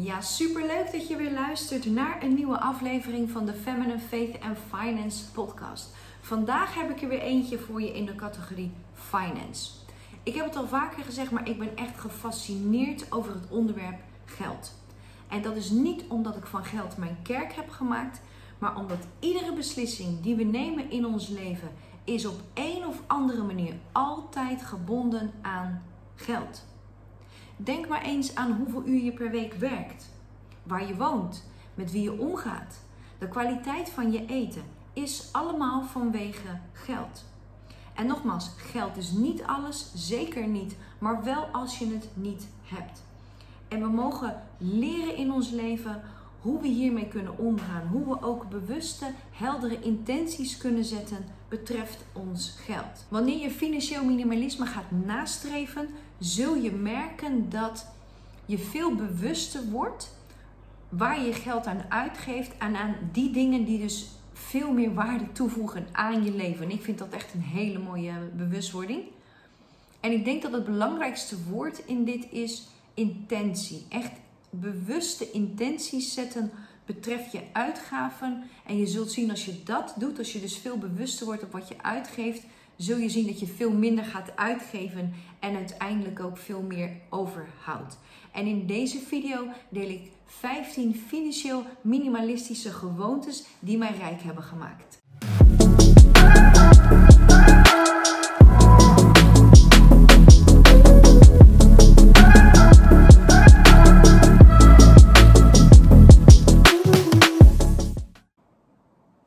Ja, superleuk dat je weer luistert naar een nieuwe aflevering van de Feminine Faith and Finance podcast. Vandaag heb ik er weer eentje voor je in de categorie Finance. Ik heb het al vaker gezegd, maar ik ben echt gefascineerd over het onderwerp geld. En dat is niet omdat ik van geld mijn kerk heb gemaakt, maar omdat iedere beslissing die we nemen in ons leven is op een of andere manier altijd gebonden aan geld. Denk maar eens aan hoeveel uur je per week werkt, waar je woont, met wie je omgaat. De kwaliteit van je eten is allemaal vanwege geld. En nogmaals, geld is niet alles, zeker niet, maar wel als je het niet hebt. En we mogen leren in ons leven hoe we hiermee kunnen omgaan. Hoe we ook bewuste, heldere intenties kunnen zetten betreft ons geld. Wanneer je financieel minimalisme gaat nastreven, zul je merken dat je veel bewuster wordt waar je geld aan uitgeeft en aan die dingen die dus veel meer waarde toevoegen aan je leven. En ik vind dat echt een hele mooie bewustwording. En ik denk dat het belangrijkste woord in dit is intentie. Echt bewuste intenties zetten betreft je uitgaven. En je zult zien als je dat doet, als je dus veel bewuster wordt op wat je uitgeeft, zul je zien dat je veel minder gaat uitgeven en uiteindelijk ook veel meer overhoudt. En in deze video deel ik 15 financieel minimalistische gewoontes die mij rijk hebben gemaakt.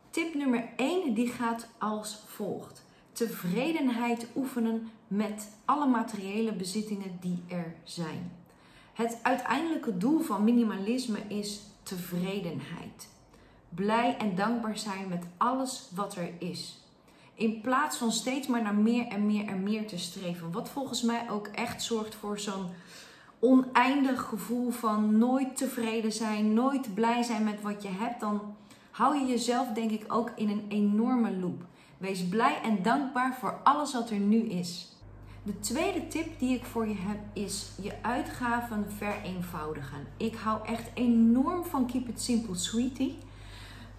Tip nummer 1 die gaat als volgt. Tevredenheid oefenen met alle materiële bezittingen die er zijn. Het uiteindelijke doel van minimalisme is tevredenheid. Blij en dankbaar zijn met alles wat er is. In plaats van steeds maar naar meer en meer en meer te streven. Wat volgens mij ook echt zorgt voor zo'n oneindig gevoel van nooit tevreden zijn, nooit blij zijn met wat je hebt. Dan hou je jezelf denk ik ook in een enorme loop. Wees blij en dankbaar voor alles wat er nu is. De tweede tip die ik voor je heb is je uitgaven vereenvoudigen. Ik hou echt enorm van Keep It Simple Sweetie.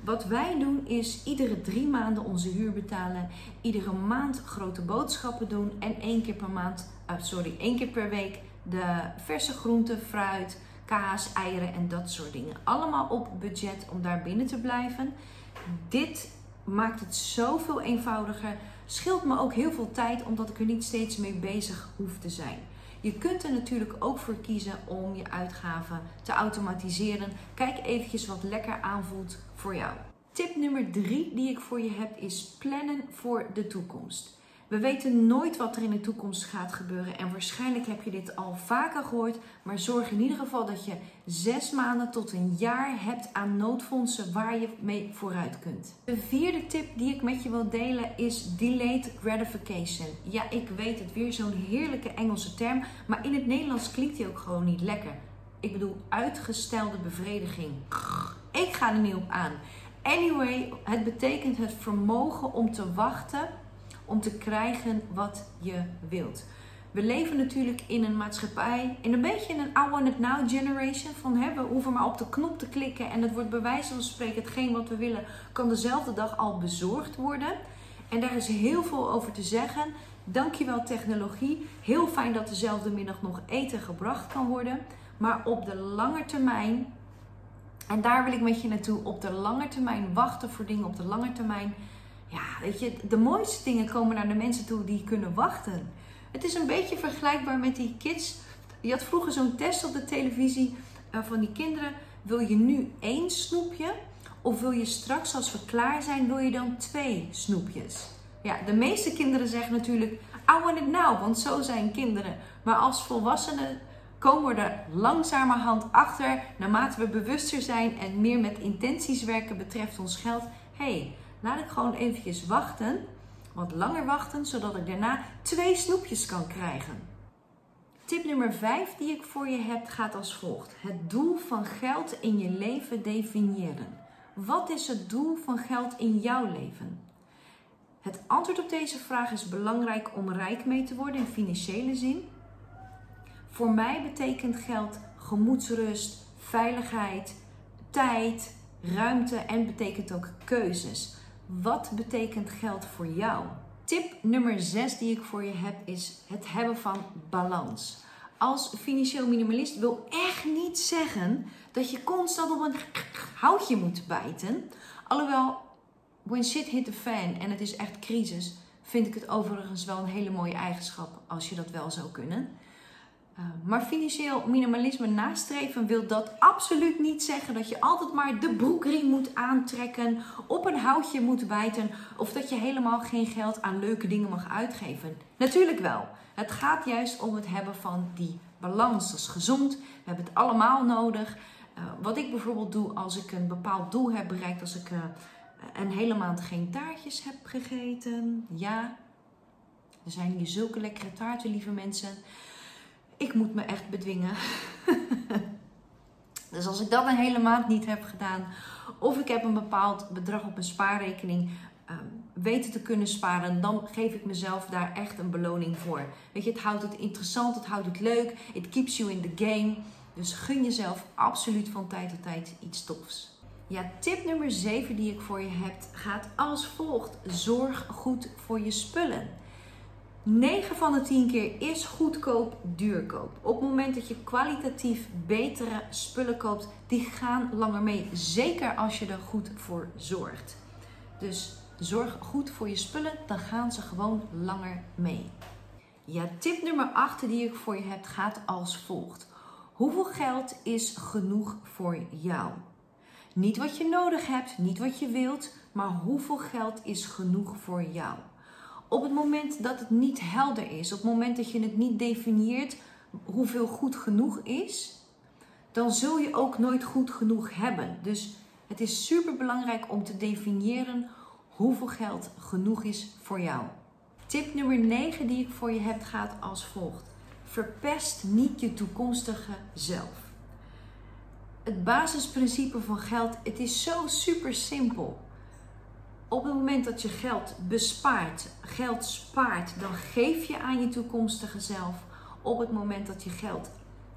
Wat wij doen is iedere drie maanden onze huur betalen, iedere maand grote boodschappen doen en één keer per maand, uh, sorry, één keer per week de verse groenten, fruit, kaas, eieren en dat soort dingen. Allemaal op budget om daar binnen te blijven. Dit maakt het zoveel eenvoudiger. Scheelt me ook heel veel tijd omdat ik er niet steeds mee bezig hoef te zijn. Je kunt er natuurlijk ook voor kiezen om je uitgaven te automatiseren. Kijk eventjes wat lekker aanvoelt voor jou. Tip nummer 3 die ik voor je heb is plannen voor de toekomst. We weten nooit wat er in de toekomst gaat gebeuren en waarschijnlijk heb je dit al vaker gehoord, maar zorg in ieder geval dat je zes maanden tot een jaar hebt aan noodfondsen waar je mee vooruit kunt. De vierde tip die ik met je wil delen is delayed gratification. Ja, ik weet het, weer zo'n heerlijke Engelse term, maar in het Nederlands klinkt die ook gewoon niet lekker. Ik bedoel uitgestelde bevrediging. Ik ga er niet op aan. Anyway, het betekent het vermogen om te wachten om te krijgen wat je wilt. We leven natuurlijk in een maatschappij, in een beetje een I want it now generation. Van hè, we hoeven maar op de knop te klikken en het wordt bij wijze van spreken hetgeen wat we willen, kan dezelfde dag al bezorgd worden. En daar is heel veel over te zeggen. Dankjewel technologie. Heel fijn dat dezelfde middag nog eten gebracht kan worden. Maar op de lange termijn, en daar wil ik met je naartoe, op de lange termijn wachten voor dingen op de lange termijn ja, weet je, de mooiste dingen komen naar de mensen toe die kunnen wachten. Het is een beetje vergelijkbaar met die kids. Je had vroeger zo'n test op de televisie uh, van die kinderen. Wil je nu één snoepje? Of wil je straks, als we klaar zijn, wil je dan twee snoepjes? Ja, de meeste kinderen zeggen natuurlijk, I want it now, want zo zijn kinderen. Maar als volwassenen komen we er langzamerhand achter, naarmate we bewuster zijn en meer met intenties werken betreft ons geld. hey, laat ik gewoon eventjes wachten, wat langer wachten, zodat ik daarna twee snoepjes kan krijgen. Tip nummer 5 die ik voor je heb gaat als volgt. Het doel van geld in je leven definiëren. Wat is het doel van geld in jouw leven? Het antwoord op deze vraag is belangrijk om rijk mee te worden in financiële zin. Voor mij betekent geld gemoedsrust, veiligheid, tijd, ruimte en betekent ook keuzes. Wat betekent geld voor jou? Tip nummer 6 die ik voor je heb is het hebben van balans. Als financieel minimalist wil echt niet zeggen dat je constant op een houtje moet bijten. Alhoewel, when shit hit the fan en het is echt crisis, vind ik het overigens wel een hele mooie eigenschap als je dat wel zou kunnen. Uh, maar financieel minimalisme nastreven wil dat absoluut niet zeggen dat je altijd maar de broekriem moet aantrekken, op een houtje moet bijten of dat je helemaal geen geld aan leuke dingen mag uitgeven. Natuurlijk wel. Het gaat juist om het hebben van die balans. Dat is gezond. We hebben het allemaal nodig. Uh, wat ik bijvoorbeeld doe als ik een bepaald doel heb bereikt, als ik uh, een hele maand geen taartjes heb gegeten. Ja, er zijn hier zulke lekkere taarten, lieve mensen. Ik moet me echt bedwingen. dus als ik dat een hele maand niet heb gedaan, of ik heb een bepaald bedrag op een spaarrekening um, weten te kunnen sparen, dan geef ik mezelf daar echt een beloning voor. Weet je, het houdt het interessant, het houdt het leuk, it keeps you in the game. Dus gun jezelf absoluut van tijd tot tijd iets tofs. Ja, tip nummer 7 die ik voor je heb gaat als volgt: zorg goed voor je spullen. 9 van de 10 keer is goedkoop duurkoop. Op het moment dat je kwalitatief betere spullen koopt, die gaan langer mee. Zeker als je er goed voor zorgt. Dus zorg goed voor je spullen, dan gaan ze gewoon langer mee. Ja, tip nummer 8 die ik voor je heb gaat als volgt. Hoeveel geld is genoeg voor jou? Niet wat je nodig hebt, niet wat je wilt, maar hoeveel geld is genoeg voor jou? Op het moment dat het niet helder is, op het moment dat je het niet definieert hoeveel goed genoeg is, dan zul je ook nooit goed genoeg hebben. Dus het is super belangrijk om te definiëren hoeveel geld genoeg is voor jou. Tip nummer 9 die ik voor je heb gaat als volgt. Verpest niet je toekomstige zelf. Het basisprincipe van geld, het is zo super simpel. Op het moment dat je geld bespaart, geld spaart, dan geef je aan je toekomstige zelf. Op het moment dat je geld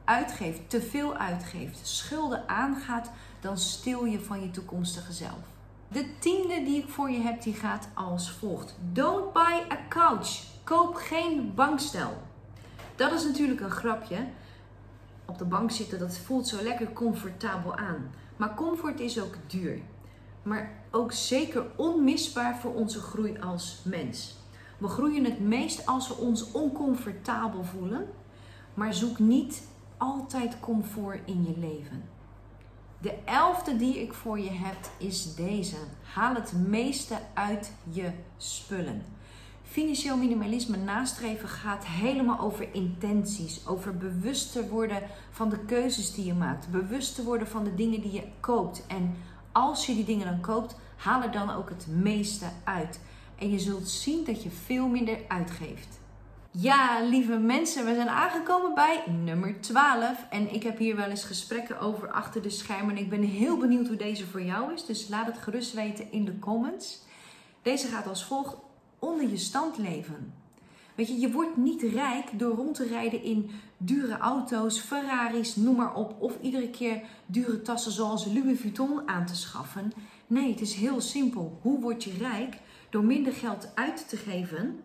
uitgeeft, te veel uitgeeft, schulden aangaat, dan stil je van je toekomstige zelf. De tiende die ik voor je heb, die gaat als volgt. Don't buy a couch. Koop geen bankstel. Dat is natuurlijk een grapje. Op de bank zitten, dat voelt zo lekker comfortabel aan. Maar comfort is ook duur. Maar ook zeker onmisbaar voor onze groei als mens. We groeien het meest als we ons oncomfortabel voelen. Maar zoek niet altijd comfort in je leven. De elfde die ik voor je heb is deze. Haal het meeste uit je spullen. Financieel minimalisme nastreven gaat helemaal over intenties, over bewust te worden van de keuzes die je maakt, bewust te worden van de dingen die je koopt. En als je die dingen dan koopt, haal er dan ook het meeste uit. En je zult zien dat je veel minder uitgeeft. Ja, lieve mensen, we zijn aangekomen bij nummer 12. En ik heb hier wel eens gesprekken over achter de schermen. En ik ben heel benieuwd hoe deze voor jou is. Dus laat het gerust weten in de comments. Deze gaat als volgt: onder je stand leven. Weet je, je wordt niet rijk door rond te rijden in dure auto's, Ferraris, noem maar op. Of iedere keer dure tassen zoals Louis Vuitton aan te schaffen. Nee, het is heel simpel. Hoe word je rijk? Door minder geld uit te geven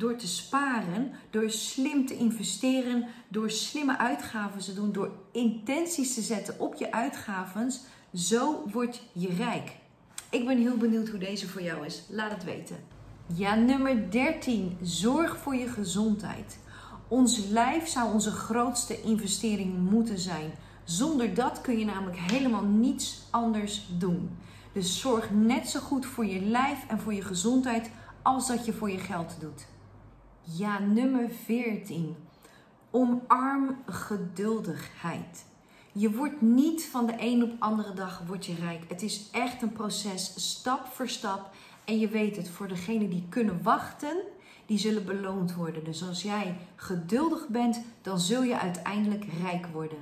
door te sparen, door slim te investeren, door slimme uitgaven te doen, door intenties te zetten op je uitgaven, zo word je rijk. Ik ben heel benieuwd hoe deze voor jou is. Laat het weten. Ja, nummer 13. Zorg voor je gezondheid. Ons lijf zou onze grootste investering moeten zijn. Zonder dat kun je namelijk helemaal niets anders doen. Dus zorg net zo goed voor je lijf en voor je gezondheid als dat je voor je geld doet. Ja, nummer 14. Omarm geduldigheid. Je wordt niet van de een op andere dag je rijk. Het is echt een proces, stap voor stap. En je weet het, voor degenen die kunnen wachten, die zullen beloond worden. Dus als jij geduldig bent, dan zul je uiteindelijk rijk worden.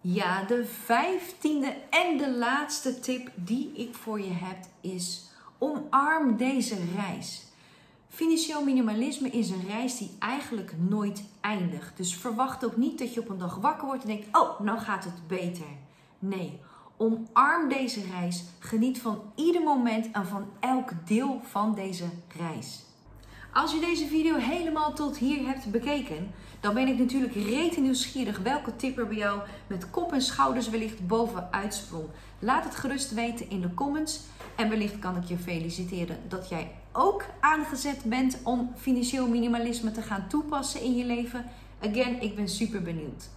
Ja, de vijftiende en de laatste tip die ik voor je heb is: omarm deze reis. Financieel minimalisme is een reis die eigenlijk nooit eindigt. Dus verwacht ook niet dat je op een dag wakker wordt en denkt: Oh, nou gaat het beter. Nee, omarm deze reis. Geniet van ieder moment en van elk deel van deze reis. Als je deze video helemaal tot hier hebt bekeken, dan ben ik natuurlijk rete nieuwsgierig welke tip er bij jou met kop en schouders wellicht bovenuit sprong. Laat het gerust weten in de comments. En wellicht kan ik je feliciteren dat jij ook aangezet bent om financieel minimalisme te gaan toepassen in je leven. Again, ik ben super benieuwd.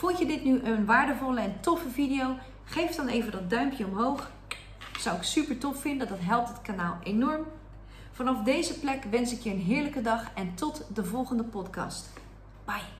Vond je dit nu een waardevolle en toffe video? Geef dan even dat duimpje omhoog. Zou ik super tof vinden, dat helpt het kanaal enorm. Vanaf deze plek wens ik je een heerlijke dag en tot de volgende podcast. Bye.